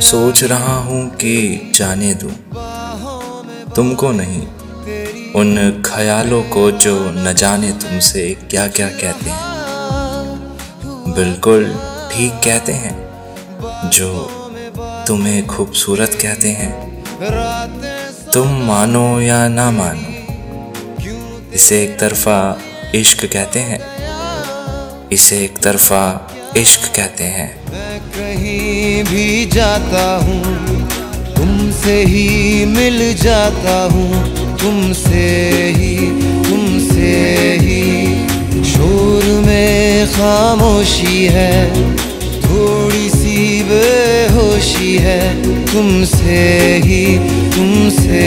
सोच रहा हूँ कि जाने दूँ। तुमको नहीं, उन ख्यालों को जो न जाने तुमसे क्या क्या कहते हैं। बिल्कुल ठीक कहते हैं, जो तुम्हें खूबसूरत कहते हैं। तुम मानो या ना मानो, इसे एक तरफा इश्क कहते हैं। इसे एक तरफा इश्क कहते हैं। मैं कहीं भी जाता हूँ, तुमसे ही मिल जाता हूँ, तुमसे ही तुमसे ही। शोर में खामोशी है, थोड़ी सी बेहोशी है, तुमसे ही, तुमसे